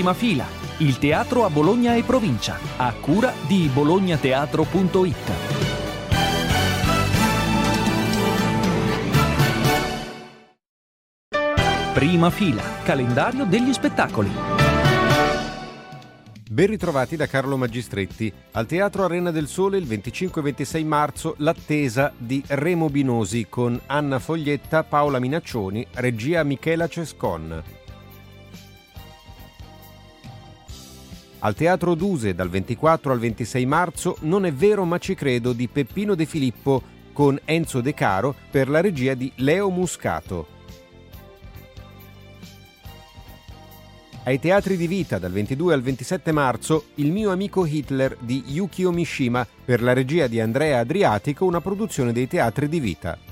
Prima fila, il teatro a Bologna e provincia, a cura di bolognateatro.it. Prima fila, calendario degli spettacoli. Ben ritrovati da Carlo Magistretti. Al Teatro Arena del Sole il 25 e 26 marzo l'attesa di Remo Binosi con Anna Foglietta, Paola Minaccioni, regia Michela Cescon. Al Teatro Duse dal 24 al 26 marzo Non è vero ma ci credo di Peppino De Filippo con Enzo De Caro per la regia di Leo Muscato. Ai Teatri di Vita dal 22 al 27 marzo Il mio amico Hitler di Yukio Mishima per la regia di Andrea Adriatico, una produzione dei Teatri di Vita.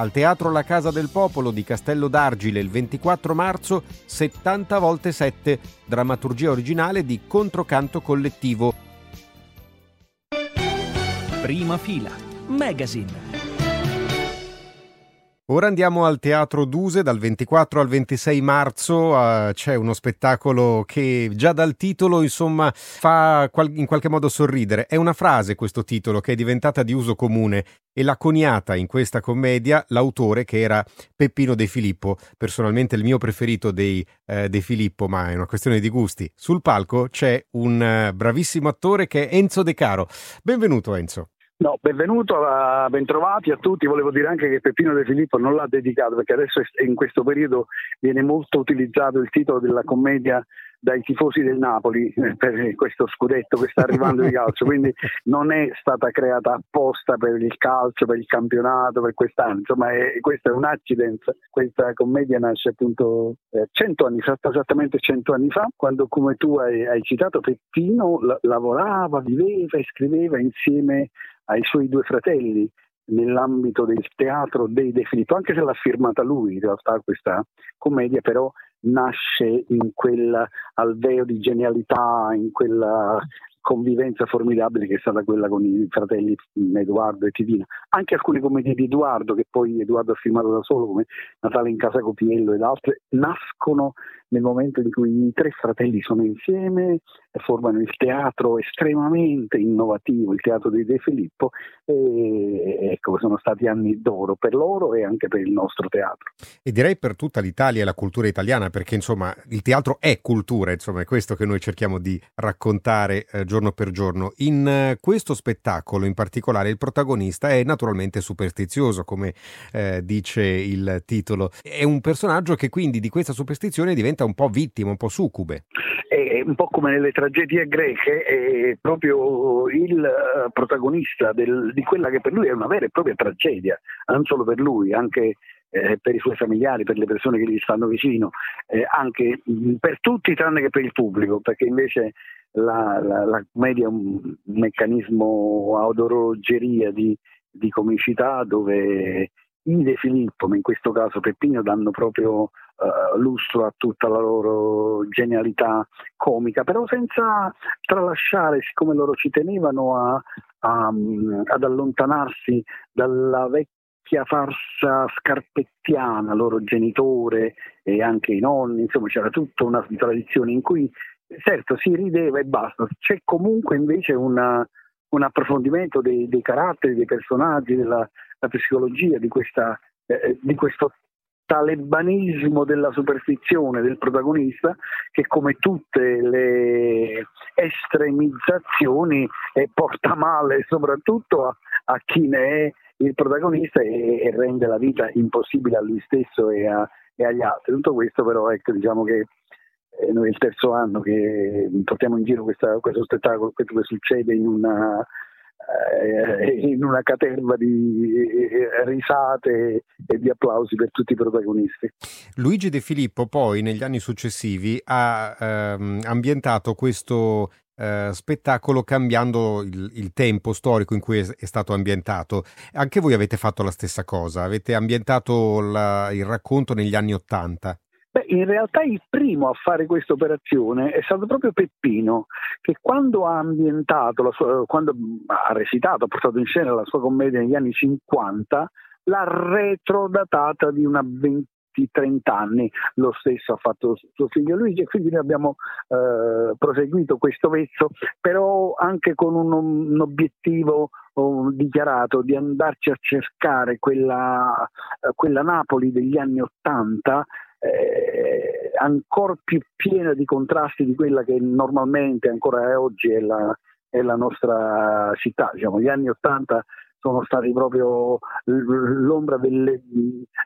Al Teatro La Casa del Popolo di Castello d'Argile il 24 marzo 70 volte 7, drammaturgia originale di Controcanto Collettivo. Prima fila, magazine. Ora andiamo al Teatro Duse dal 24 al 26 marzo, uh, c'è uno spettacolo che già dal titolo insomma fa qual- in qualche modo sorridere. È una frase questo titolo che è diventata di uso comune e l'ha coniata in questa commedia l'autore che era Peppino De Filippo, personalmente il mio preferito dei uh, De Filippo, ma è una questione di gusti. Sul palco c'è un uh, bravissimo attore che è Enzo De Caro. Benvenuto Enzo. No, benvenuto, bentrovati a tutti. Volevo dire anche che Peppino De Filippo non l'ha dedicato perché adesso in questo periodo viene molto utilizzato il titolo della commedia dai tifosi del Napoli eh, per questo scudetto che sta arrivando di calcio, quindi non è stata creata apposta per il calcio, per il campionato, per quest'anno, insomma è, questo è un accident, questa commedia nasce appunto eh, cento eh, anni fa, esattamente cento anni fa, quando come tu hai, hai citato Peppino la, lavorava, viveva e scriveva insieme ai suoi due fratelli nell'ambito del teatro dei De Filippo, anche se l'ha firmata lui in realtà questa commedia, però nasce in quel alveo di genialità, in quella convivenza formidabile che è stata quella con i fratelli Edoardo e Titina. Anche alcune commedie di Edoardo, che poi Edoardo ha firmato da solo, come Natale in casa Copiello ed altre, nascono nel momento in cui i tre fratelli sono insieme formano il teatro estremamente innovativo, il teatro di De Filippo, e ecco, sono stati anni d'oro per loro e anche per il nostro teatro. E direi per tutta l'Italia e la cultura italiana, perché insomma il teatro è cultura, insomma è questo che noi cerchiamo di raccontare eh, giorno per giorno. In eh, questo spettacolo in particolare il protagonista è naturalmente superstizioso, come eh, dice il titolo. È un personaggio che quindi di questa superstizione diventa diventa un po' vittima, un po' succube. È un po' come nelle tragedie greche, è proprio il eh, protagonista del, di quella che per lui è una vera e propria tragedia, non solo per lui, anche eh, per i suoi familiari, per le persone che gli stanno vicino, eh, anche mm, per tutti tranne che per il pubblico, perché invece la, la, la commedia è un meccanismo a odorogeria di, di comicità dove i De Filippo, ma in questo caso Peppino, danno proprio uh, lustro a tutta la loro genialità comica, però senza tralasciare, siccome loro ci tenevano a, a, ad allontanarsi dalla vecchia farsa scarpettiana, loro genitore e anche i nonni, insomma c'era tutta una tradizione in cui certo si rideva e basta, c'è comunque invece una, un approfondimento dei, dei, caratteri, dei personaggi, della psicologia di, questa, eh, di questo talebanismo della superstizione del protagonista che come tutte le estremizzazioni eh, porta male soprattutto a, a, chi ne è il protagonista e, e, rende la vita impossibile a lui stesso e, a, e agli altri. Tutto questo però ecco, diciamo che eh, noi è il terzo anno che portiamo in giro questa, questo spettacolo, questo che succede in una in una caterva di eh, risate e di applausi per tutti i protagonisti. Luigi De Filippo poi negli anni successivi ha ehm, ambientato questo eh, spettacolo cambiando il, il, tempo storico in cui è, è, stato ambientato. Anche voi avete fatto la stessa cosa, avete ambientato la, il racconto negli anni Ottanta. In realtà il primo a fare questa operazione è stato proprio Peppino, che quando ha ambientato, sua, quando ha recitato, ha portato in scena la sua commedia negli anni 50, l'ha retrodatata di una ventina questi 30 anni. Lo stesso ha fatto suo figlio Luigi e quindi noi abbiamo eh, proseguito questo vezzo, però anche con un, un obiettivo dichiarato di andarci a cercare quella, quella Napoli degli anni Ottanta eh, ancora più piena di contrasti di quella che normalmente ancora oggi è la, è la nostra città. Diciamo, gli anni Ottanta sono stati proprio l'ombra delle,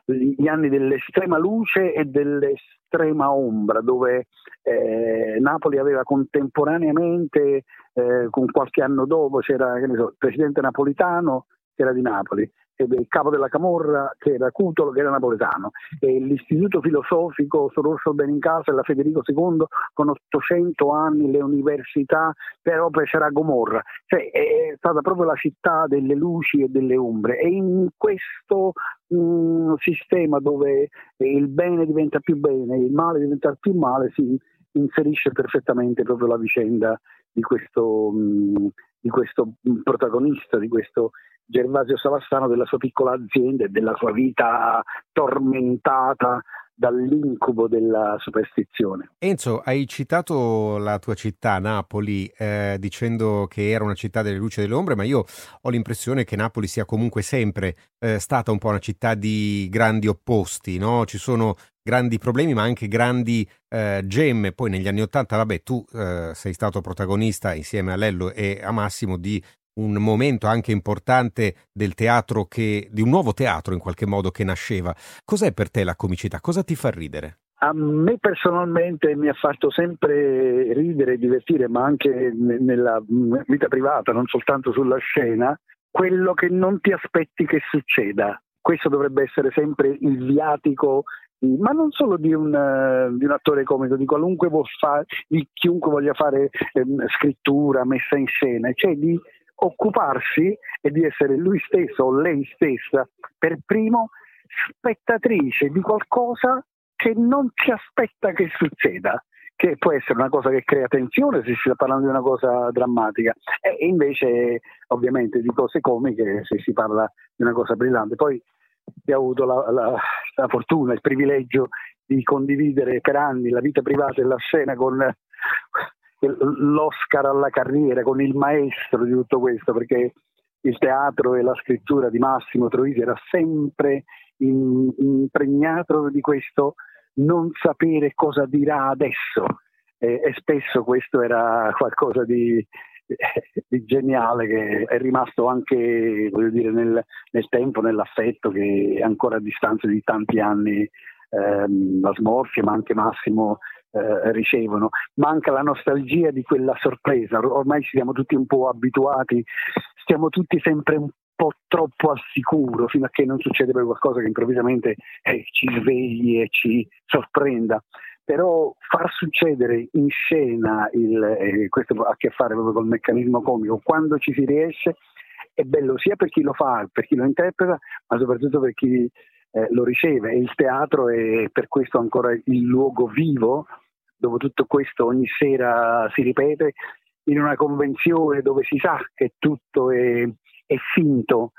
gli anni dell'estrema luce e dell'estrema ombra, dove eh, Napoli aveva contemporaneamente, eh, con qualche anno dopo, c'era so, il presidente napolitano che era di Napoli, il capo della Camorra che era Cutolo che era napoletano. E l'istituto filosofico Sororso Benincasa e la Federico II con 800 anni le università però poi c'era Gomorra. Cioè è stata proprio la città delle luci e delle ombre. E in questo mh, mm, sistema dove il bene diventa più bene il male diventa più male si inserisce perfettamente proprio la vicenda di questo, mh, mm, di questo protagonista, di questo Gervasio Savastano della sua piccola azienda e della sua vita tormentata dall'incubo della superstizione. Enzo, hai citato la tua città, Napoli, eh, dicendo che era una città delle luci e delle ombre, ma io ho l'impressione che Napoli sia comunque sempre eh, stata un po' una città di grandi opposti, no? Ci sono grandi problemi, ma anche grandi eh, gemme. Poi negli anni Ottanta, vabbè, tu eh, sei stato protagonista insieme a Lello e a Massimo di un momento anche importante del teatro che, di un nuovo teatro in qualche modo che nasceva. Cos'è per te la comicità? Cosa ti fa ridere? A me personalmente mi ha fatto sempre ridere e divertire, ma anche nella vita privata, non soltanto sulla scena, quello che non ti aspetti che succeda. Questo dovrebbe essere sempre il viatico ma non solo di un, di un, attore comico, di qualunque fa, di chiunque voglia fare eh, scrittura, messa in scena, cioè di occuparsi e di essere lui stesso o lei stessa per primo spettatrice di qualcosa che non si aspetta che succeda che può essere una cosa che crea tensione se si sta parlando di una cosa drammatica e invece ovviamente di cose comiche se si parla di una cosa brillante. Poi ho avuto la, la, la fortuna, il privilegio di condividere per anni la vita privata e la scena con l'Oscar alla carriera, con il maestro di tutto questo, perché il teatro e la scrittura di Massimo Troisi era sempre in, impregnato di questo non sapere cosa dirà adesso. E, e spesso questo era qualcosa di, di, geniale che è rimasto anche dire, nel, nel, tempo, nell'affetto che ancora a distanza di tanti anni ehm, la smorfia ma anche Massimo eh, ricevono. Manca la nostalgia di quella sorpresa, ormai ci siamo tutti un po' abituati, stiamo tutti sempre un po' troppo al sicuro fino a che non succede qualcosa che improvvisamente eh, ci svegli e ci sorprenda. Però far succedere in scena, il, eh, questo ha a che fare proprio col meccanismo comico, quando ci si riesce, è bello sia per chi lo fa, per chi lo interpreta, ma soprattutto per chi eh, lo riceve. E il teatro è per questo ancora il luogo vivo dove tutto questo ogni sera si ripete, in una convenzione dove si sa che tutto è, è finto,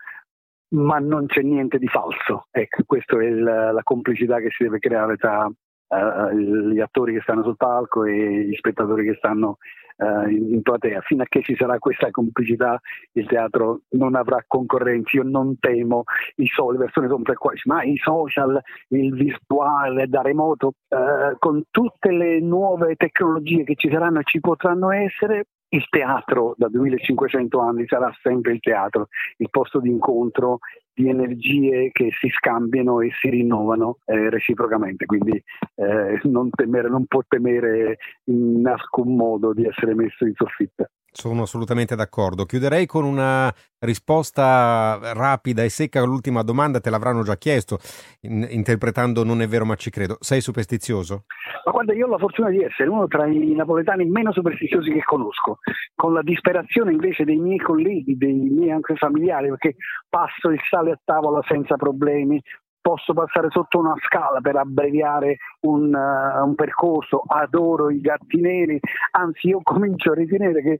ma non c'è niente di falso. Ecco, questa è il, la complicità che si deve creare tra uh, gli attori che stanno sul palco e gli spettatori che stanno uh, in, platea. Fino a che ci sarà questa complicità, il teatro non avrà concorrenza. Io non temo i social, le persone sono preoccupate, ma i social, il virtuale da remoto, uh, con tutte le nuove tecnologie che ci saranno e ci potranno essere, il teatro da 2500 anni sarà sempre il teatro, il posto di incontro di energie che si scambiano e si rinnovano eh, reciprocamente, quindi eh, non, temere, non può temere in alcun modo di essere messo in soffitta. Sono assolutamente d'accordo. Chiuderei con una risposta rapida e secca all'ultima domanda, te l'avranno già chiesto, in, interpretando Non è vero ma ci credo. Sei superstizioso? Ma guarda, io ho la fortuna di essere uno tra i napoletani meno superstiziosi che conosco, con la disperazione invece dei miei colleghi, dei miei anche familiari, perché passo il sale a tavola senza problemi, posso passare sotto una scala per abbreviare un, uh, un, percorso, adoro i gatti neri, anzi io comincio a ritenere che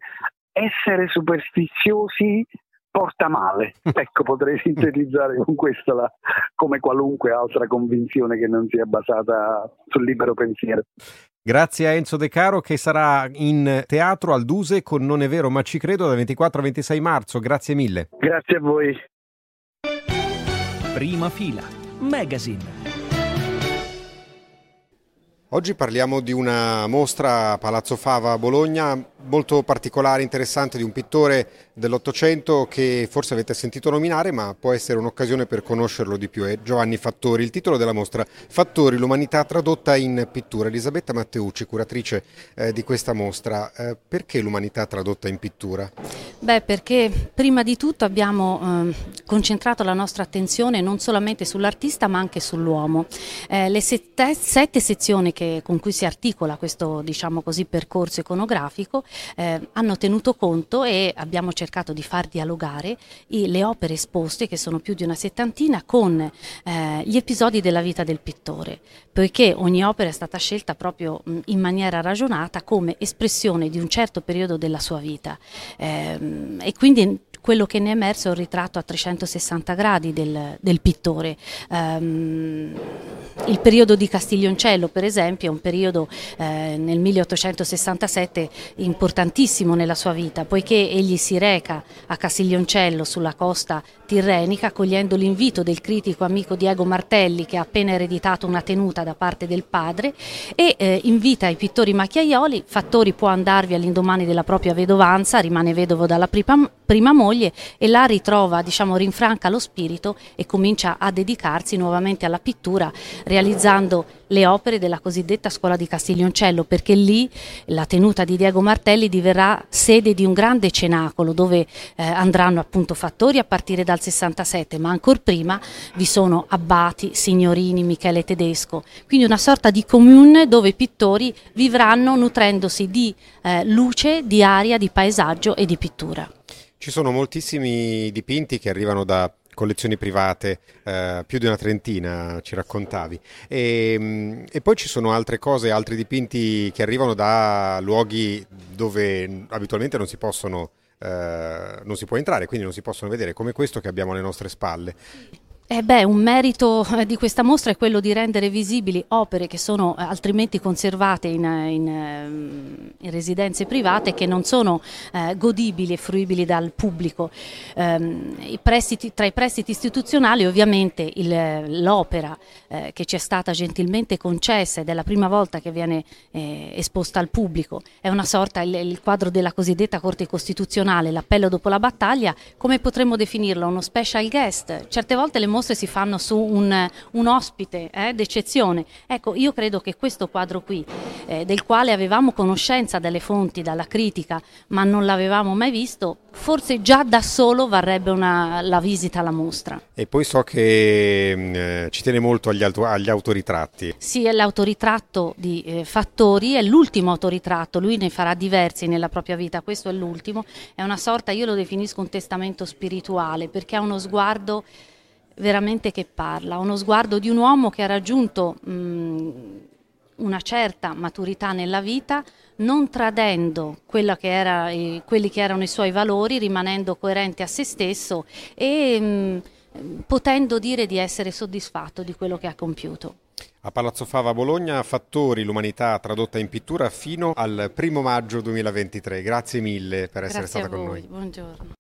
essere superstiziosi porta male. Ecco, potrei sintetizzare con questa la, come qualunque altra convinzione che non sia basata sul libero pensiero. Grazie a Enzo De Caro che sarà in teatro al Duse con Non è vero ma ci credo dal 24 al 26 marzo. Grazie mille. Grazie a voi. Prima fila. Magazine. Oggi parliamo di una mostra a Palazzo Fava a Bologna molto particolare, interessante, di un pittore dell'Ottocento che forse avete sentito nominare, ma può essere un'occasione per conoscerlo di più. È Giovanni Fattori. Il titolo della mostra Fattori, l'umanità tradotta in pittura. Elisabetta Matteucci, curatrice eh, di questa mostra. Eh, perché l'umanità tradotta in pittura? Beh, perché prima di tutto abbiamo eh, concentrato la nostra attenzione non solamente sull'artista, ma anche sull'uomo. Eh, le sette, sette sezioni che, con cui si articola questo diciamo così, percorso iconografico eh, hanno tenuto conto e abbiamo cercato di far dialogare le opere esposte, che sono più di una settantina, con eh, gli episodi della vita del pittore, poiché ogni opera è stata scelta proprio mh, in maniera ragionata come espressione di un certo periodo della sua vita. Eh, e quindi quello che ne è emerso è un ritratto a 360 gradi del, del pittore. Um, il periodo di Castiglioncello, per esempio, è un periodo eh, nel 1867 importantissimo nella sua vita, poiché egli si reca a Castiglioncello sulla costa tirrenica, cogliendo l'invito del critico amico Diego Martelli, che ha appena ereditato una tenuta da parte del padre, e eh, invita i pittori macchiaioli. Fattori può andarvi all'indomani della propria vedovanza, rimane vedovo dalla prima, prima moglie moglie e là ritrova, diciamo, rinfranca lo spirito e comincia a dedicarsi nuovamente alla pittura realizzando le opere della cosiddetta scuola di Castiglioncello perché lì la tenuta di Diego Martelli diverrà sede di un grande cenacolo dove eh, andranno appunto fattori a partire dal 67 ma ancora prima vi sono abbati, signorini, Michele Tedesco quindi una sorta di comune dove i pittori vivranno nutrendosi di eh, luce, di aria, di paesaggio e di pittura. Ci sono moltissimi dipinti che arrivano da collezioni private, eh, più di una trentina ci raccontavi. E, mm, e, poi ci sono altre cose, altri dipinti che arrivano da luoghi dove abitualmente non si possono... Eh, non si può entrare, quindi non si possono vedere, come questo che abbiamo alle nostre spalle. Eh beh, un merito eh, di questa mostra è quello di rendere visibili opere che sono eh, altrimenti conservate in, eh, in, in residenze private che non sono eh, godibili e fruibili dal pubblico. Um, i prestiti, tra i prestiti istituzionali ovviamente l'opera eh, che ci è stata gentilmente concessa ed è la prima volta che viene eh, esposta al pubblico, è una sorta, il, il quadro della cosiddetta Corte Costituzionale, l'appello dopo la battaglia, come potremmo definirlo? Uno special guest. Certe volte le mostre si fanno su un, un ospite eh, d'eccezione. Ecco, io credo che questo quadro qui, eh, del quale avevamo conoscenza dalle fonti, dalla critica, ma non l'avevamo mai visto, forse già da solo varrebbe una, la visita alla mostra. E poi so che mm, eh, ci tiene molto agli, auto, agli, autoritratti. Sì, è l'autoritratto di eh, Fattori, è l'ultimo autoritratto, lui ne farà diversi nella propria vita, questo è l'ultimo, è una sorta, io lo definisco un testamento spirituale, perché ha uno sguardo veramente che parla, uno sguardo di un uomo che ha raggiunto mh, una certa maturità nella vita, non tradendo che era, eh, quelli che erano i suoi valori, rimanendo coerente a se stesso e mh, potendo dire di essere soddisfatto di quello che ha compiuto. A Palazzo Fava Bologna, Fattori, l'umanità tradotta in pittura fino al primo maggio 2023. Grazie mille per essere Grazie stata con noi. Buongiorno.